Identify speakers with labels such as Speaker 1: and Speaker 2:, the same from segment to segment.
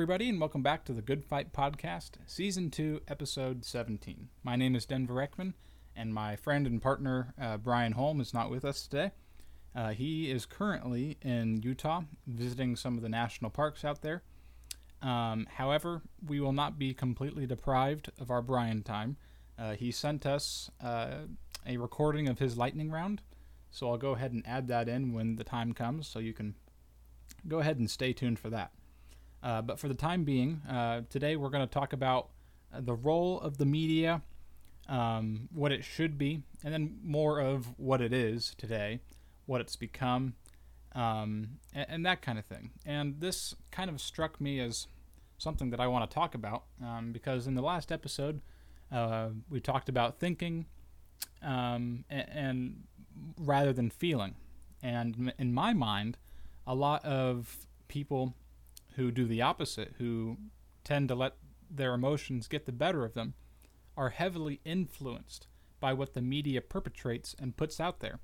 Speaker 1: everybody, and welcome back to the Good Fight Podcast, Season 2, Episode 17. My name is Denver Ekman, and my friend and partner, uh, Brian Holm, is not with us today. Uh, he is currently in Utah visiting some of the national parks out there. Um, however, we will not be completely deprived of our Brian time. Uh, he sent us uh, a recording of his lightning round, so I'll go ahead and add that in when the time comes, so you can go ahead and stay tuned for that. Uh, but for the time being, uh, today we're going to talk about uh, the role of the media, um, what it should be, and then more of what it is today, what it's become, um, and, and, that kind of thing. And this kind of struck me as something that I want to talk about um, because in the last episode, uh, we talked about thinking um, and, and rather than feeling. And in my mind, a lot of people who do the opposite, who tend to let their emotions get the better of them, are heavily influenced by what the media perpetrates and puts out there.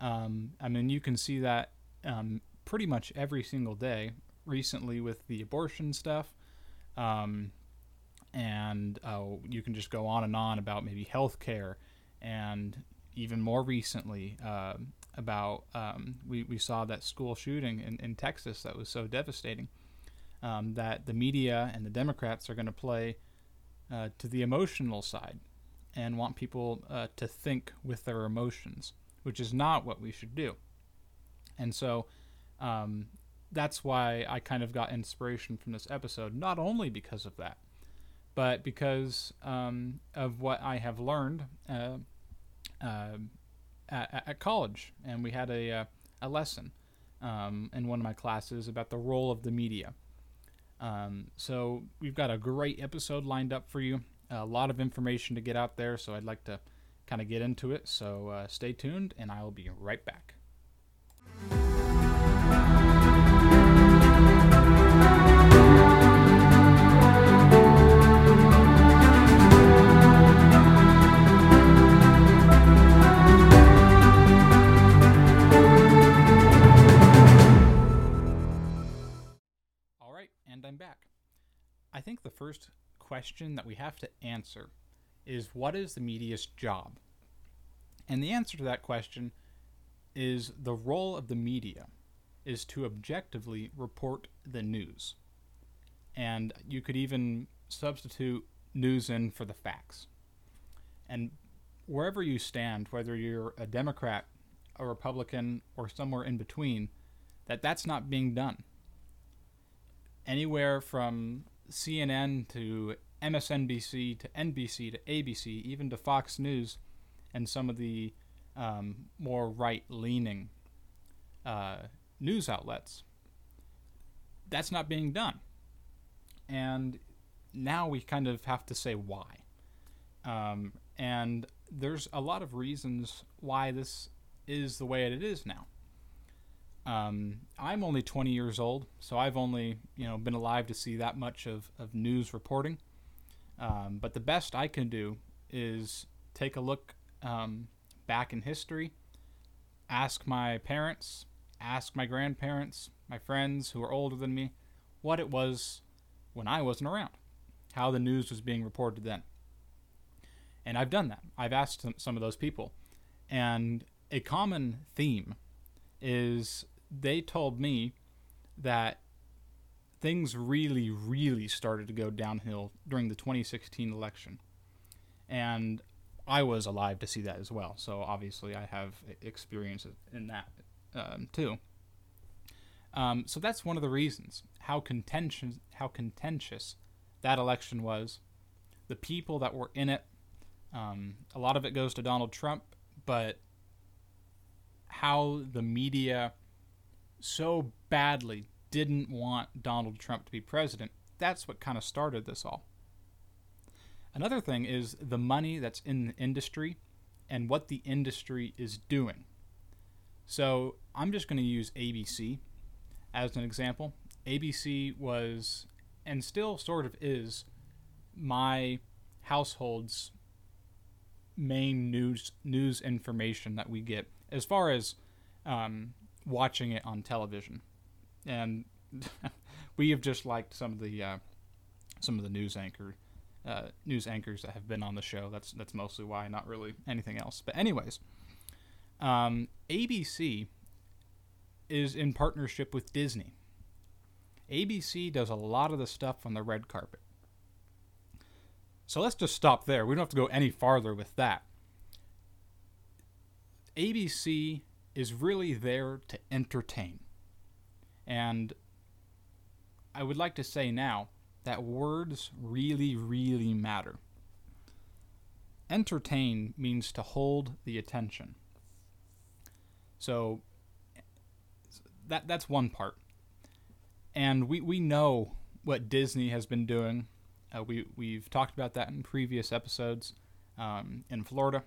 Speaker 1: Um, I mean, you can see that um, pretty much every single day recently with the abortion stuff. Um, and uh, you can just go on and on about maybe healthcare, and even more recently uh, about um, we, we saw that school shooting in, in Texas that was so devastating um, that the media and the Democrats are going to play uh, to the emotional side and want people uh, to think with their emotions, which is not what we should do. And so um, that's why I kind of got inspiration from this episode, not only because of that, but because um, of what I have learned uh, uh at, at, college. And we had a, uh, a lesson um, in one of my classes about the role of the media. Um, so we've got a great episode lined up for you. A lot of information to get out there, so I'd like to kind of get into it. So uh, stay tuned, and I will be right back. Think the first question that we have to answer is what is the media's job? And the answer to that question is the role of the media is to objectively report the news. And you could even substitute news in for the facts. And wherever you stand, whether you're a Democrat, a Republican, or somewhere in between, that that's not being done. Anywhere from CNN to MSNBC to NBC to ABC, even to Fox News and some of the um, more right leaning uh, news outlets. That's not being done. And now we kind of have to say why. Um, and there's a lot of reasons why this is the way it is now. Um, I'm only 20 years old, so I've only you know been alive to see that much of, of news reporting. Um, but the best I can do is take a look um, back in history, ask my parents, ask my grandparents, my friends who are older than me, what it was when I wasn't around, how the news was being reported then. And I've done that. I've asked some of those people. And a common theme is they told me that things really, really started to go downhill during the 2016 election. And I was alive to see that as well. So obviously, I have experience in that um, too. Um, so that's one of the reasons how contentious how contentious that election was. The people that were in it, um, a lot of it goes to Donald Trump, but how the media so badly didn't want Donald Trump to be president. That's what kind of started this all. Another thing is the money that's in the industry and what the industry is doing. So I'm just going to use ABC as an example. ABC was, and still sort of is, my household's main news news information that we get as far as um, watching it on television. And we have just liked some of the uh, some of the news anchor uh, news anchors that have been on the show. That's that's mostly why, not really anything else. But anyways, um, ABC is in partnership with Disney. ABC does a lot of the stuff on the red carpet. So let's just stop there. We don't have to go any farther with that. ABC is really there to entertain. And I would like to say now that words really, really matter. Entertain means to hold the attention. So that that's one part. And we, we know what Disney has been doing. Uh, we we've talked about that in previous episodes um, in Florida.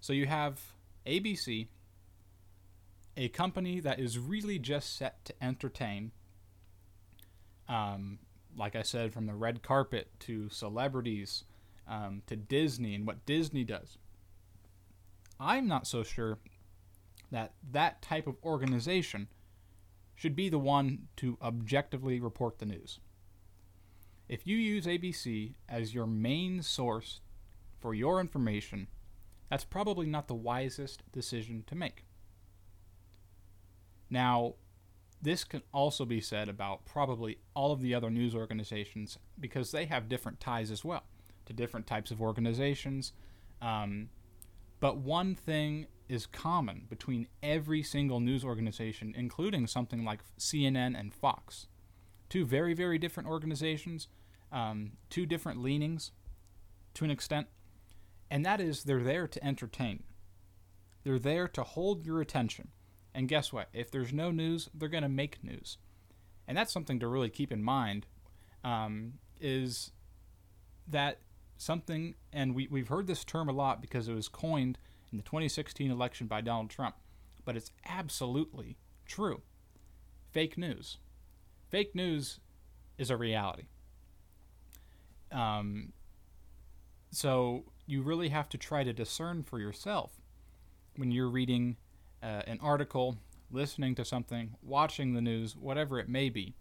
Speaker 1: So you have ABC, a company that is really just set to entertain. Um, like I said, from the red carpet to celebrities um, to Disney and what Disney does. I'm not so sure that that type of organization should be the one to objectively report the news. If you use ABC as your main source for your information, that's probably not the wisest decision to make. Now, this can also be said about probably all of the other news organizations because they have different ties as well to different types of organizations. Um, but one thing is common between every single news organization, including something like CNN and Fox. Two very, very different organizations, um, two different leanings to an extent, and that is they're there to entertain. They're there to hold your attention. And guess what? If there's no news, they're going to make news. And that's something to really keep in mind um, is that something, and we, we've heard this term a lot because it was coined in the 2016 election by Donald Trump, but it's absolutely true. Fake news. Fake news is a reality. Um, so you really have to try to discern for yourself when you're reading uh, an article, listening to something, watching the news, whatever it may be,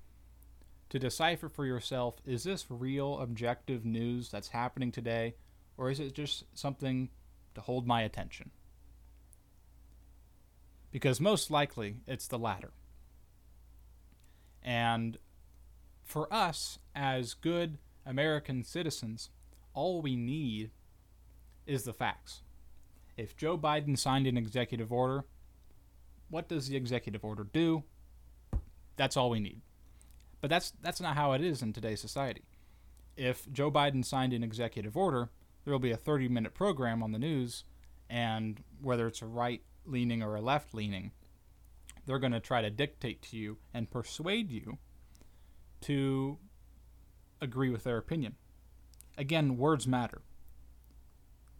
Speaker 1: to decipher for yourself is this real objective news that's happening today, or is it just something to hold my attention? Because most likely it's the latter. And for us, as good American citizens, all we need is the facts. If Joe Biden signed an executive order, what does the executive order do? That's all we need. But that's that's not how it is in today's society. If Joe Biden signed an executive order, there will be a 30-minute program on the news and whether it's a right leaning or a left leaning, they're going to try to dictate to you and persuade you to agree with their opinion. Again, words matter.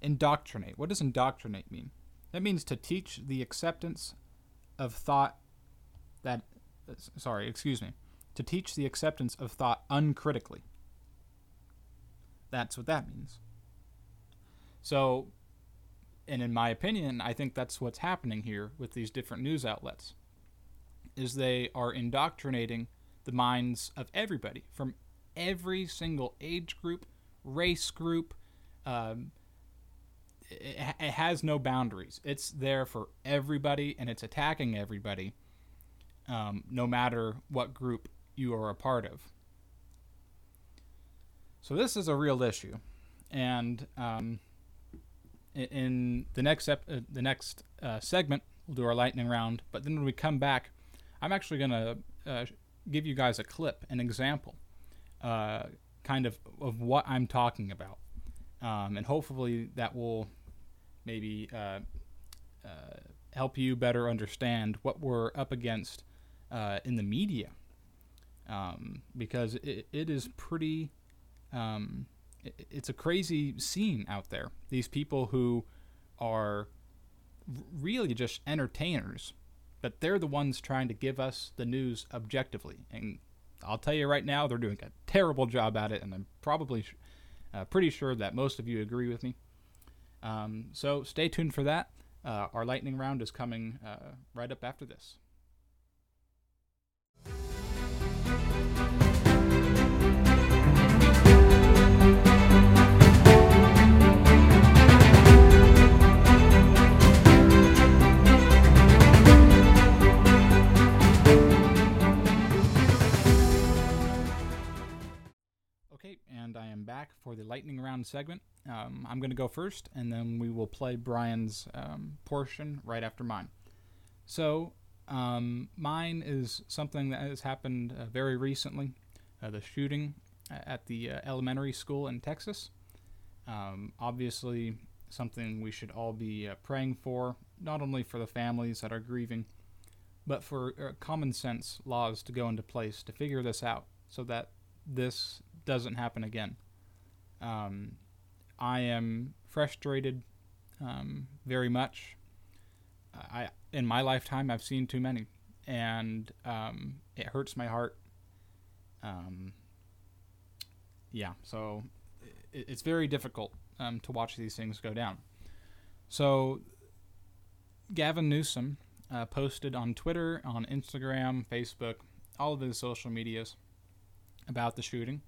Speaker 1: Indoctrinate. What does indoctrinate mean? That means to teach the acceptance of thought that, sorry, excuse me, to teach the acceptance of thought uncritically. That's what that means. So, and in my opinion, I think that's what's happening here with these different news outlets is they are indoctrinating the minds of everybody from every single age group, race group, um, it, it has no boundaries. It's there for everybody, and it's attacking everybody, um, no matter what group you are a part of. So this is a real issue, and um, in, the next ep- uh, the next uh, segment, we'll do our lightning round. But then when we come back, I'm actually going to uh, give you guys a clip, an example, uh, kind of of what I'm talking about, um, and hopefully that will maybe uh, uh, help you better understand what we're up against uh, in the media. Um, because it, it is pretty, um, it, it's a crazy scene out there. These people who are really just entertainers, but they're the ones trying to give us the news objectively. And I'll tell you right now, they're doing a terrible job at it, and I'm probably uh, pretty sure that most of you agree with me. Um, so stay tuned for that. Uh, our lightning round is coming uh, right up after this. For the lightning round segment. Um, I'm going to go first, and then we will play Brian's um, portion right after mine. So, um, mine is something that has happened uh, very recently uh, the shooting at the uh, elementary school in Texas. Um, obviously, something we should all be uh, praying for, not only for the families that are grieving, but for uh, common sense laws to go into place to figure this out so that this doesn't happen again. Um, I am frustrated um, very much. I in my lifetime I've seen too many, and um, it hurts my heart. Um, yeah, so it, it's very difficult um, to watch these things go down. So Gavin Newsom uh, posted on Twitter, on Instagram, Facebook, all of his social medias about the shooting.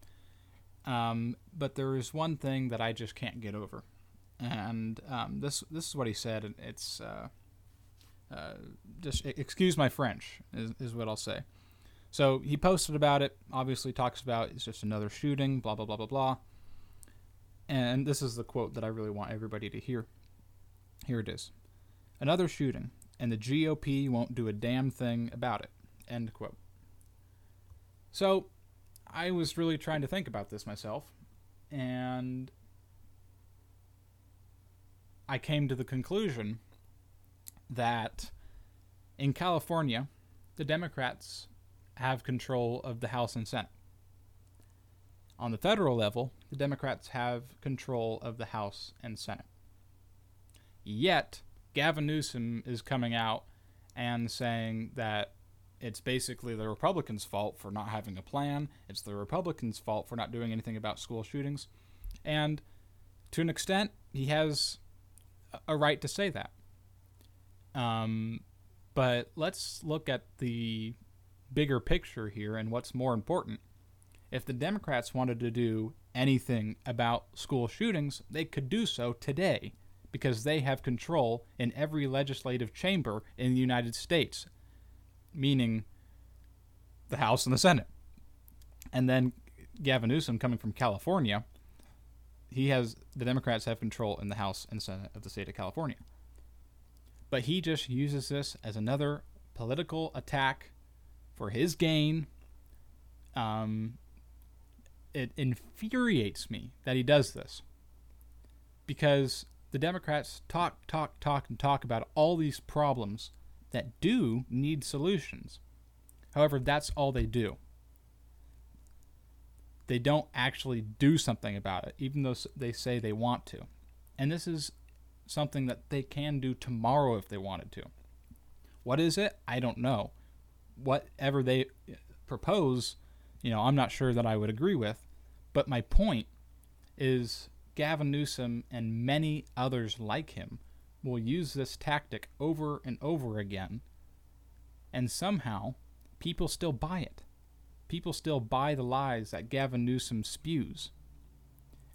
Speaker 1: Um, but there is one thing that I just can't get over, and um, this this is what he said. And it's uh, uh, just excuse my French is, is what I'll say. So he posted about it. Obviously, talks about it's just another shooting. Blah blah blah blah blah. And this is the quote that I really want everybody to hear. Here it is. Another shooting, and the GOP won't do a damn thing about it. End quote. So I was really trying to think about this myself, and I came to the conclusion that in California, the Democrats have control of the House and Senate. On the federal level, the Democrats have control of the House and Senate. Yet, Gavin Newsom is coming out and saying that it's basically the Republicans' fault for not having a plan. It's the Republicans' fault for not doing anything about school shootings. And to an extent, he has a right to say that. Um, but let's look at the bigger picture here and what's more important. If the Democrats wanted to do anything about school shootings, they could do so today because they have control in every legislative chamber in the United States, meaning the House and the Senate. And then Gavin Newsom coming from California, he has the Democrats have control in the House and Senate of the state of California. But he just uses this as another political attack for his gain. Um, it infuriates me that he does this because the Democrats talk, talk, talk, and talk about all these problems that do need solutions. However, that's all they do. They don't actually do something about it, even though they say they want to. And this is something that they can do tomorrow if they wanted to. What is it? I don't know. Whatever they uh, propose, you know, I'm not sure that I would agree with. But my point is Gavin Newsom and many others like him will use this tactic over and over again, and somehow people still buy it. People still buy the lies that Gavin Newsom spews.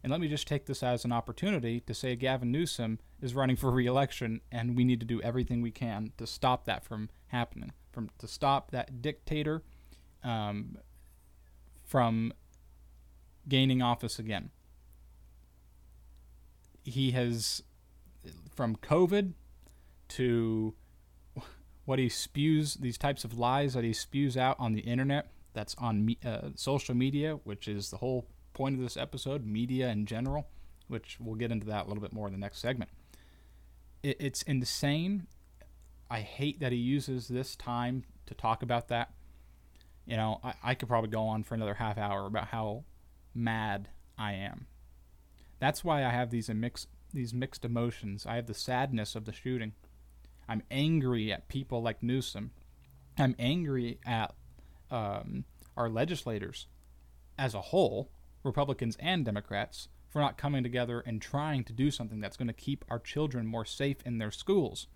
Speaker 1: And let me just take this as an opportunity to say Gavin Newsom is running for re-election, and we need to do everything we can to stop that from happening, from to stop that dictator um, from gaining office again. He has, from COVID to what he spews, these types of lies that he spews out on the internet, that's on me, uh, social media, which is the whole point of this episode, media in general, which we'll get into that a little bit more in the next segment. It, it's insane. I hate that he uses this time to talk about that. You know, I, I could probably go on for another half hour about how mad I am. That's why I have these mixed these mixed emotions. I have the sadness of the shooting. I'm angry at people like Newsom. I'm angry at um, our legislators as a whole, Republicans and Democrats, for not coming together and trying to do something that's going to keep our children more safe in their schools.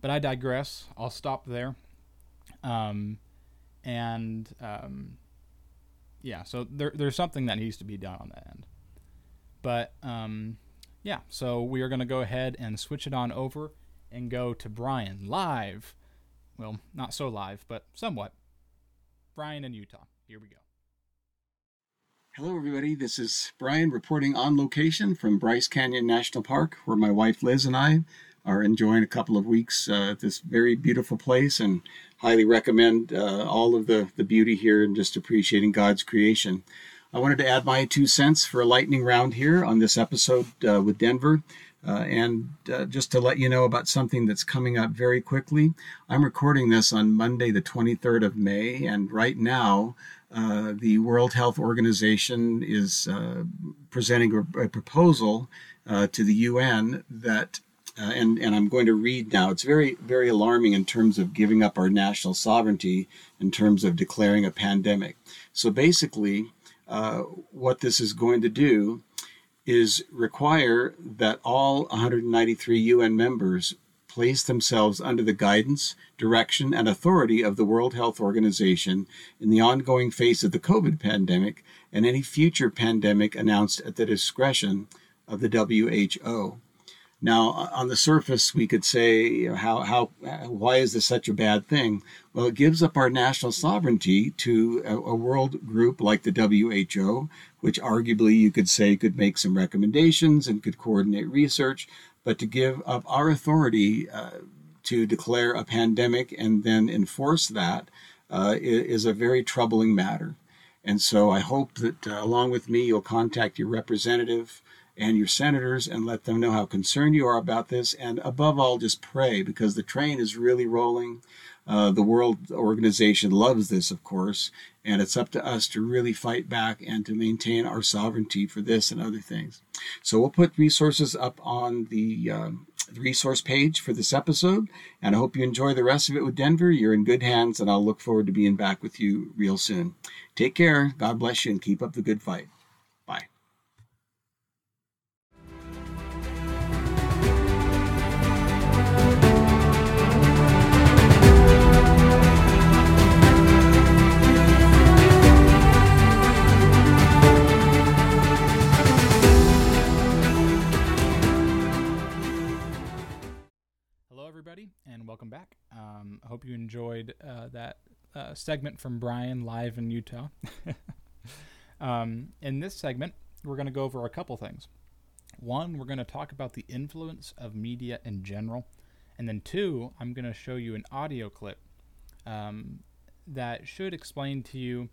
Speaker 1: But I digress. I'll stop there. Um, and um, yeah, so there, there's something that needs to be done on that end. But um, yeah, so we are going to go ahead and switch it on over and go to Brian live. Well, not so live, but somewhat. Brian in Utah. Here we go.
Speaker 2: Hello, everybody. This is Brian reporting on location from Bryce Canyon National Park, where my wife Liz and I are enjoying a couple of weeks uh, at this very beautiful place and highly recommend uh, all of the, the beauty here and just appreciating God's creation. I wanted to add my two cents for a lightning round here on this episode uh, with Denver. Uh, and uh, just to let you know about something that's coming up very quickly, I'm recording this on Monday, the 23rd of May, and right now uh, the World Health Organization is uh, presenting a, a proposal uh, to the UN that, uh, and, and I'm going to read now, it's very, very alarming in terms of giving up our national sovereignty in terms of declaring a pandemic. So basically, Uh, what this is going to do is require that all 193 UN members place themselves under the guidance, direction, and authority of the World Health Organization in the ongoing face of the COVID pandemic and any future pandemic announced at the discretion of the WHO. Now, on the surface, we could say, how, how, why is this such a bad thing? Well, it gives up our national sovereignty to a, a world group like the WHO, which arguably you could say could make some recommendations and could coordinate research, but to give up our authority uh, to declare a pandemic and then enforce that uh, is a very troubling matter. And so I hope that uh, along with me, you'll contact your representative and your senators and let them know how concerned you are about this. And above all, just pray because the train is really rolling. Uh, the World Organization loves this, of course, and it's up to us to really fight back and to maintain our sovereignty for this and other things. So we'll put resources up on the, um, resource page for this episode, and I hope you enjoy the rest of it with Denver. You're in good hands, and I'll look forward to being back with you real soon. Take care. God bless you, and keep up the good fight.
Speaker 1: Everybody, and welcome back. Um, I hope you enjoyed uh, that uh, segment from Brian live in Utah. um, in this segment, we're going to go over a couple things. One, we're going to talk about the influence of media in general. And then two, I'm going to show you an audio clip um, that should explain to you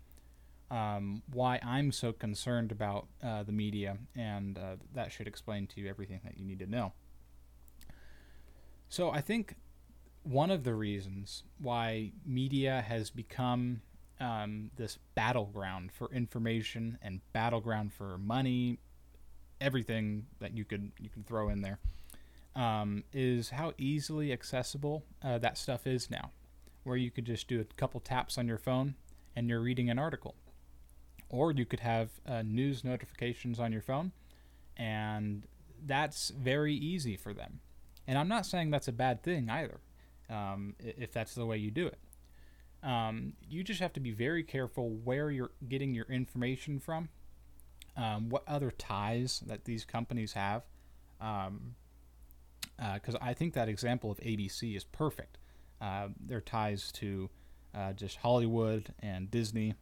Speaker 1: um, why I'm so concerned about uh, the media, and uh, that should explain to you everything that you need to know. So I think one of the reasons why media has become um, this battleground for information and battleground for money, everything that you could you can throw in there, um, is how easily accessible uh, that stuff is now. Where you could just do a couple taps on your phone and you're reading an article, or you could have uh, news notifications on your phone, and that's very easy for them. And I'm not saying that's a bad thing either, um, if that's the way you do it. Um, you just have to be very careful where you're getting your information from, um, what other ties that these companies have. Because um, uh, I think that example of ABC is perfect. Uh, their ties to uh, just Hollywood and Disney.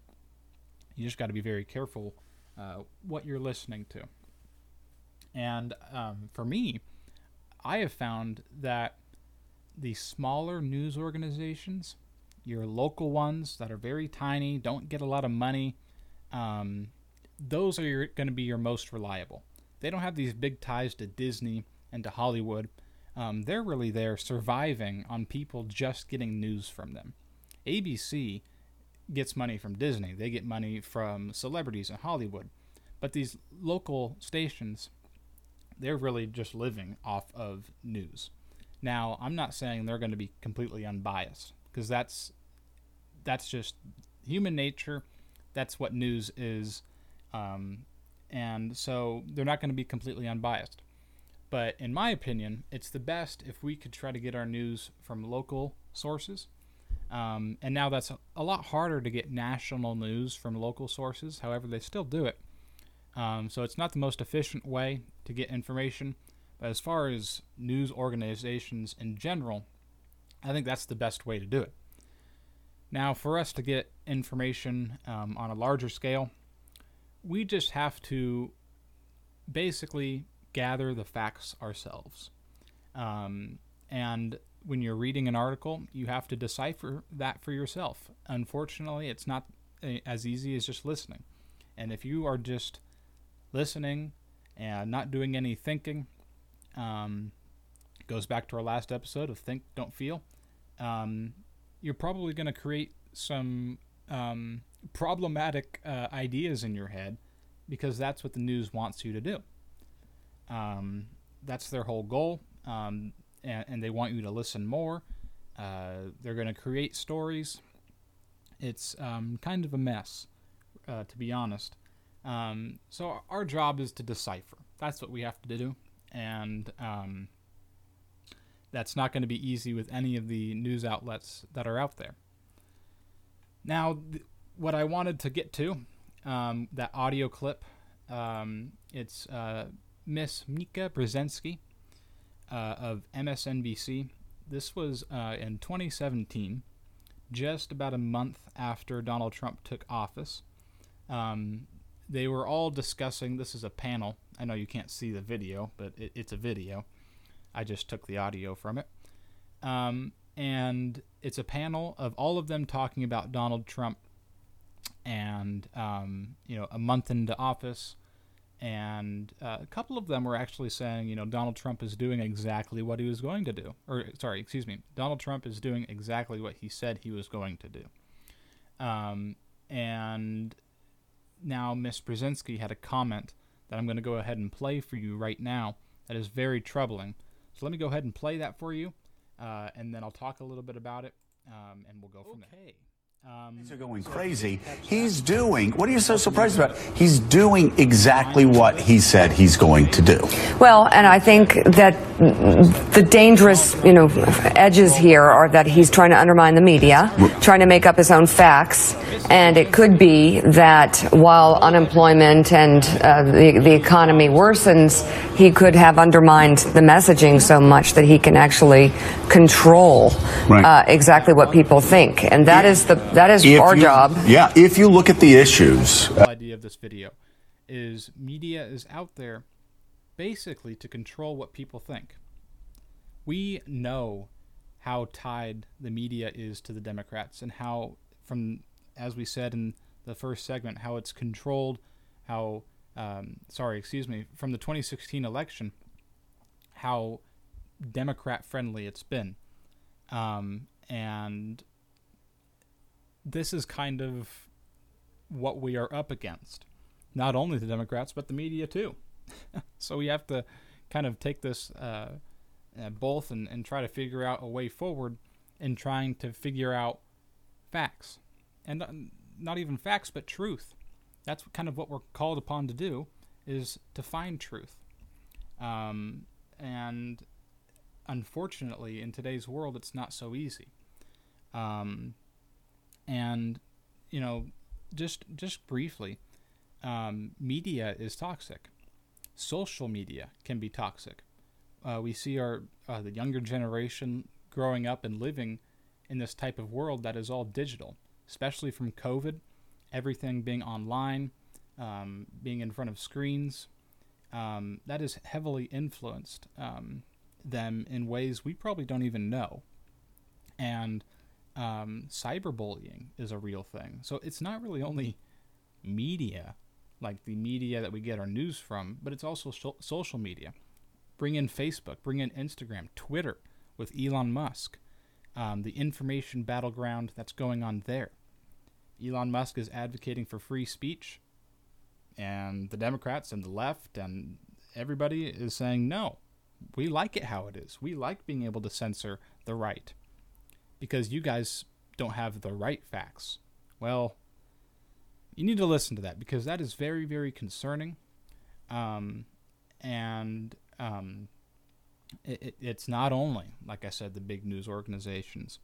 Speaker 1: You just got to be very careful uh, what you're listening to. And um, for me, I have found that the smaller news organizations, your local ones that are very tiny, don't get a lot of money, um, those are going to be your most reliable. They don't have these big ties to Disney and to Hollywood. Um, they're really there surviving on people just getting news from them. ABC gets money from Disney, they get money from celebrities in Hollywood. But these local stations, they're really just living off of news. Now, I'm not saying they're going to be completely unbiased because that's that's just human nature. That's what news is, um, and so they're not going to be completely unbiased. But in my opinion, it's the best if we could try to get our news from local sources. Um, and now that's a lot harder to get national news from local sources. However, they still do it. Um, so it's not the most efficient way to get information. But as far as news organizations in general, I think that's the best way to do it. Now, for us to get information um, on a larger scale, we just have to basically gather the facts ourselves. Um, and when you're reading an article, you have to decipher that for yourself. Unfortunately, it's not as easy as just listening. And if you are just listening and not doing any thinking, um, goes back to our last episode of Think, Don't Feel, um, you're probably going to create some um, problematic uh, ideas in your head because that's what the news wants you to do. Um, that's their whole goal, um, and, and, they want you to listen more. Uh, they're going to create stories. It's um, kind of a mess, uh, to be honest. Um, so our job is to decipher. That's what we have to do, and um, that's not going to be easy with any of the news outlets that are out there. Now, th- what I wanted to get to, um, that audio clip, um, it's uh, Miss Mika Brzezinski uh, of MSNBC. This was uh, in 2017, just about a month after Donald Trump took office. Um, they were all discussing. This is a panel. I know you can't see the video, but it, it's a video. I just took the audio from it. Um, and it's a panel of all of them talking about Donald Trump and, um, you know, a month into office. And uh, a couple of them were actually saying, you know, Donald Trump is doing exactly what he was going to do. Or, sorry, excuse me, Donald Trump is doing exactly what he said he was going to do. Um, and now Miss Brzezinski had a comment that I'm going to go ahead and play for you right now that is very troubling. So let me go ahead and play that for you, uh, and then I'll talk a little bit about it, um, and we'll go from okay. there.
Speaker 3: Um, Things are going crazy. He's doing, what are you so surprised about? He's doing exactly what he said he's going to do.
Speaker 4: Well, and I think that the dangerous, you know, edges here are that he's trying to undermine the media, trying to make up his own facts, and it could be that while unemployment and uh, the, the economy worsens, he could have undermined the messaging so much that he can actually control right. uh, exactly what people think. And that is the that is if our
Speaker 3: you,
Speaker 4: job.
Speaker 3: Yeah, if you look at the issues.
Speaker 1: The idea of this video is media is out there basically to control what people think. We know how tied the media is to the Democrats and how, from as we said in the first segment, how it's controlled, how, um, sorry, excuse me, from the 2016 election, how Democrat friendly it's been. Um, and this is kind of what we are up against. Not only the Democrats, but the media too. so we have to kind of take this uh, uh, both and, and try to figure out a way forward in trying to figure out facts. And not even facts, but truth. That's kind of what we're called upon to do, is to find truth. Um, and unfortunately, in today's world, it's not so easy. Um, and you know, just just briefly, um, media is toxic. Social media can be toxic. Uh, we see our uh, the younger generation growing up and living in this type of world that is all digital, especially from COVID, everything being online, um, being in front of screens. Um, that has heavily influenced um, them in ways we probably don't even know. And um, cyberbullying is a real thing. So it's not really only media, like the media that we get our news from, but it's also so- social media. Bring in Facebook, bring in Instagram, Twitter with Elon Musk, um, the information battleground that's going on there. Elon Musk is advocating for free speech, and the Democrats and the left and everybody is saying no. We like it how it is. We like being able to censor the right because you guys don't have the right facts. Well, you need to listen to that because that is very, very concerning. Um, and um, it, it, it's not only, like I said, the big news organizations.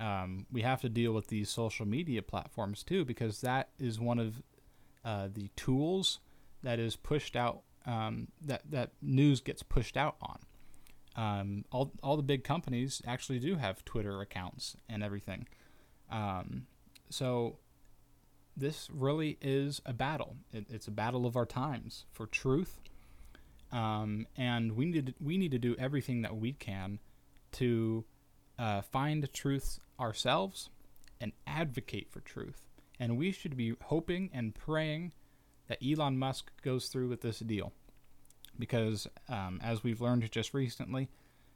Speaker 1: Um, we have to deal with these social media platforms too because that is one of uh, the tools that is pushed out um, that that news gets pushed out on. Um, all all the big companies actually do have Twitter accounts and everything. Um, so this really is a battle. It, it's a battle of our times for truth, um, and we need to, we need to do everything that we can to uh, find truth ourselves and advocate for truth. And we should be hoping and praying that Elon Musk goes through with this deal, because um, as we've learned just recently,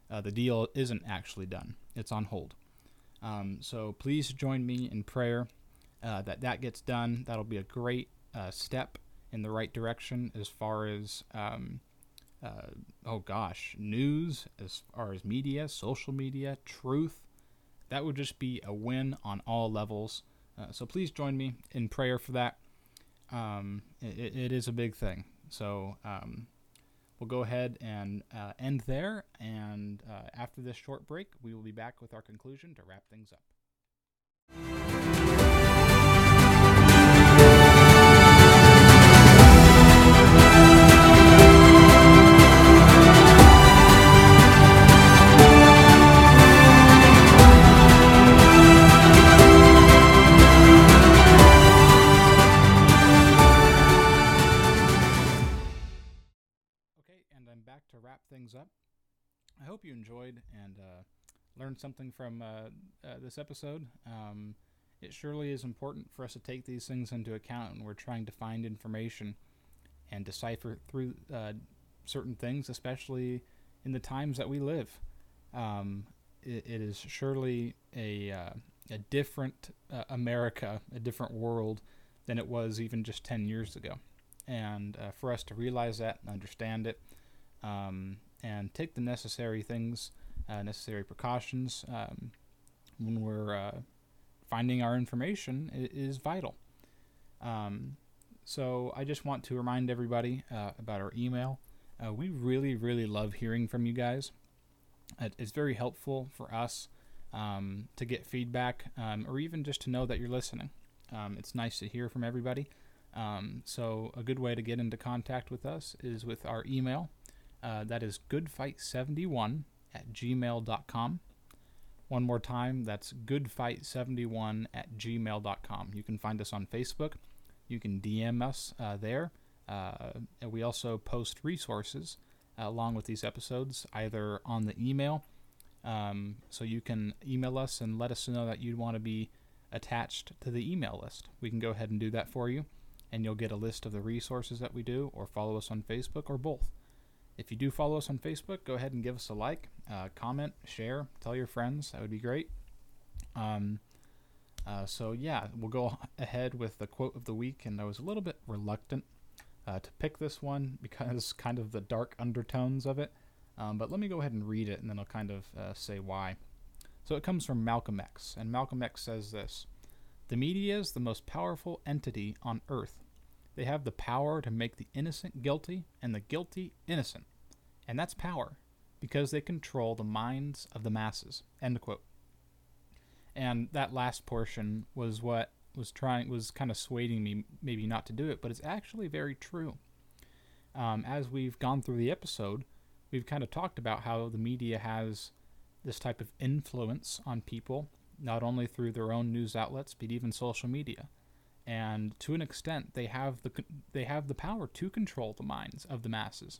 Speaker 1: uh, the deal isn't actually done. It's on hold. Um, so please join me in prayer uh, that that gets done. That'll be a great uh, step in the right direction as far as um, uh, oh gosh, news, as far as media, social media, truth. That would just be a win on all levels. Uh, so please join me in prayer for that. Um, it, it is a big thing. So um, we'll go ahead and uh, end there. And uh, after this short break, we will be back with our conclusion to wrap things up. Learned something from uh, uh, this episode. Um, it surely is important for us to take these things into account when we're trying to find information and decipher through uh, certain things, especially in the times that we live. Um, it, it is surely a uh, a different uh, America, a different world than it was even just ten years ago and uh, for us to realize that and understand it um, and take the necessary things, uh, necessary precautions um, when we're uh, finding our information is vital. Um, so I just want to remind everybody uh, about our email. Uh, we really, really love hearing from you guys. It's very helpful for us um, to get feedback um, or even just to know that you're listening. Um, it's nice to hear from everybody. Um, so a good way to get into contact with us is with our email. Uh, that is goodfight71 at gmail.com. One more time, that's goodfight71 at gmail.com. You can find us on Facebook. You can DM us uh, there. Uh, and we also post resources uh, along with these episodes, either on the email. Um, so you can email us and let us know that you'd want to be attached to the email list. We can go ahead and do that for you and you'll get a list of the resources that we do, or follow us on Facebook, or both. If you do follow us on Facebook, go ahead and give us a like, uh, comment, share, tell your friends. That would be great. Um, uh, so yeah, we'll go ahead with the quote of the week, and I was a little bit reluctant uh, to pick this one because kind of the dark undertones of it. Um, but let me go ahead and read it, and then I'll kind of uh, say why. So it comes from Malcolm X, and Malcolm X says this. The media is the most powerful entity on earth. They have the power to make the innocent guilty and the guilty innocent. And that's power, because they control the minds of the masses. End quote. And that last portion was what was trying was kind of swaying me maybe not to do it, but it's actually very true. Um, as we've gone through the episode, we've kind of talked about how the media has this type of influence on people not only through their own news outlets but even social media and to an extent they have the they have the power to control the minds of the masses.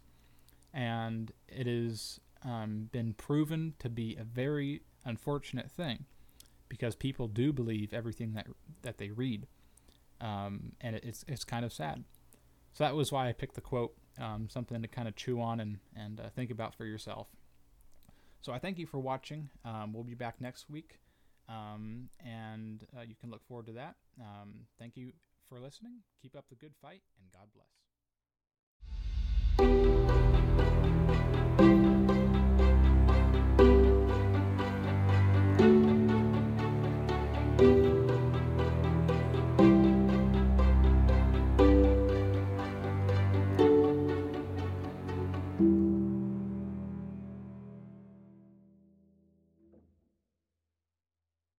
Speaker 1: And it has um, been proven to be a very unfortunate thing because people do believe everything that that they read. Um, and it, it's it's kind of sad. So that was why I picked the quote um, something to kind of chew on and and uh, think about for yourself. So I thank you for watching. Um, we'll be back next week um, and uh, you can look forward to that. Um, thank you for listening. Keep up the good fight, and God bless.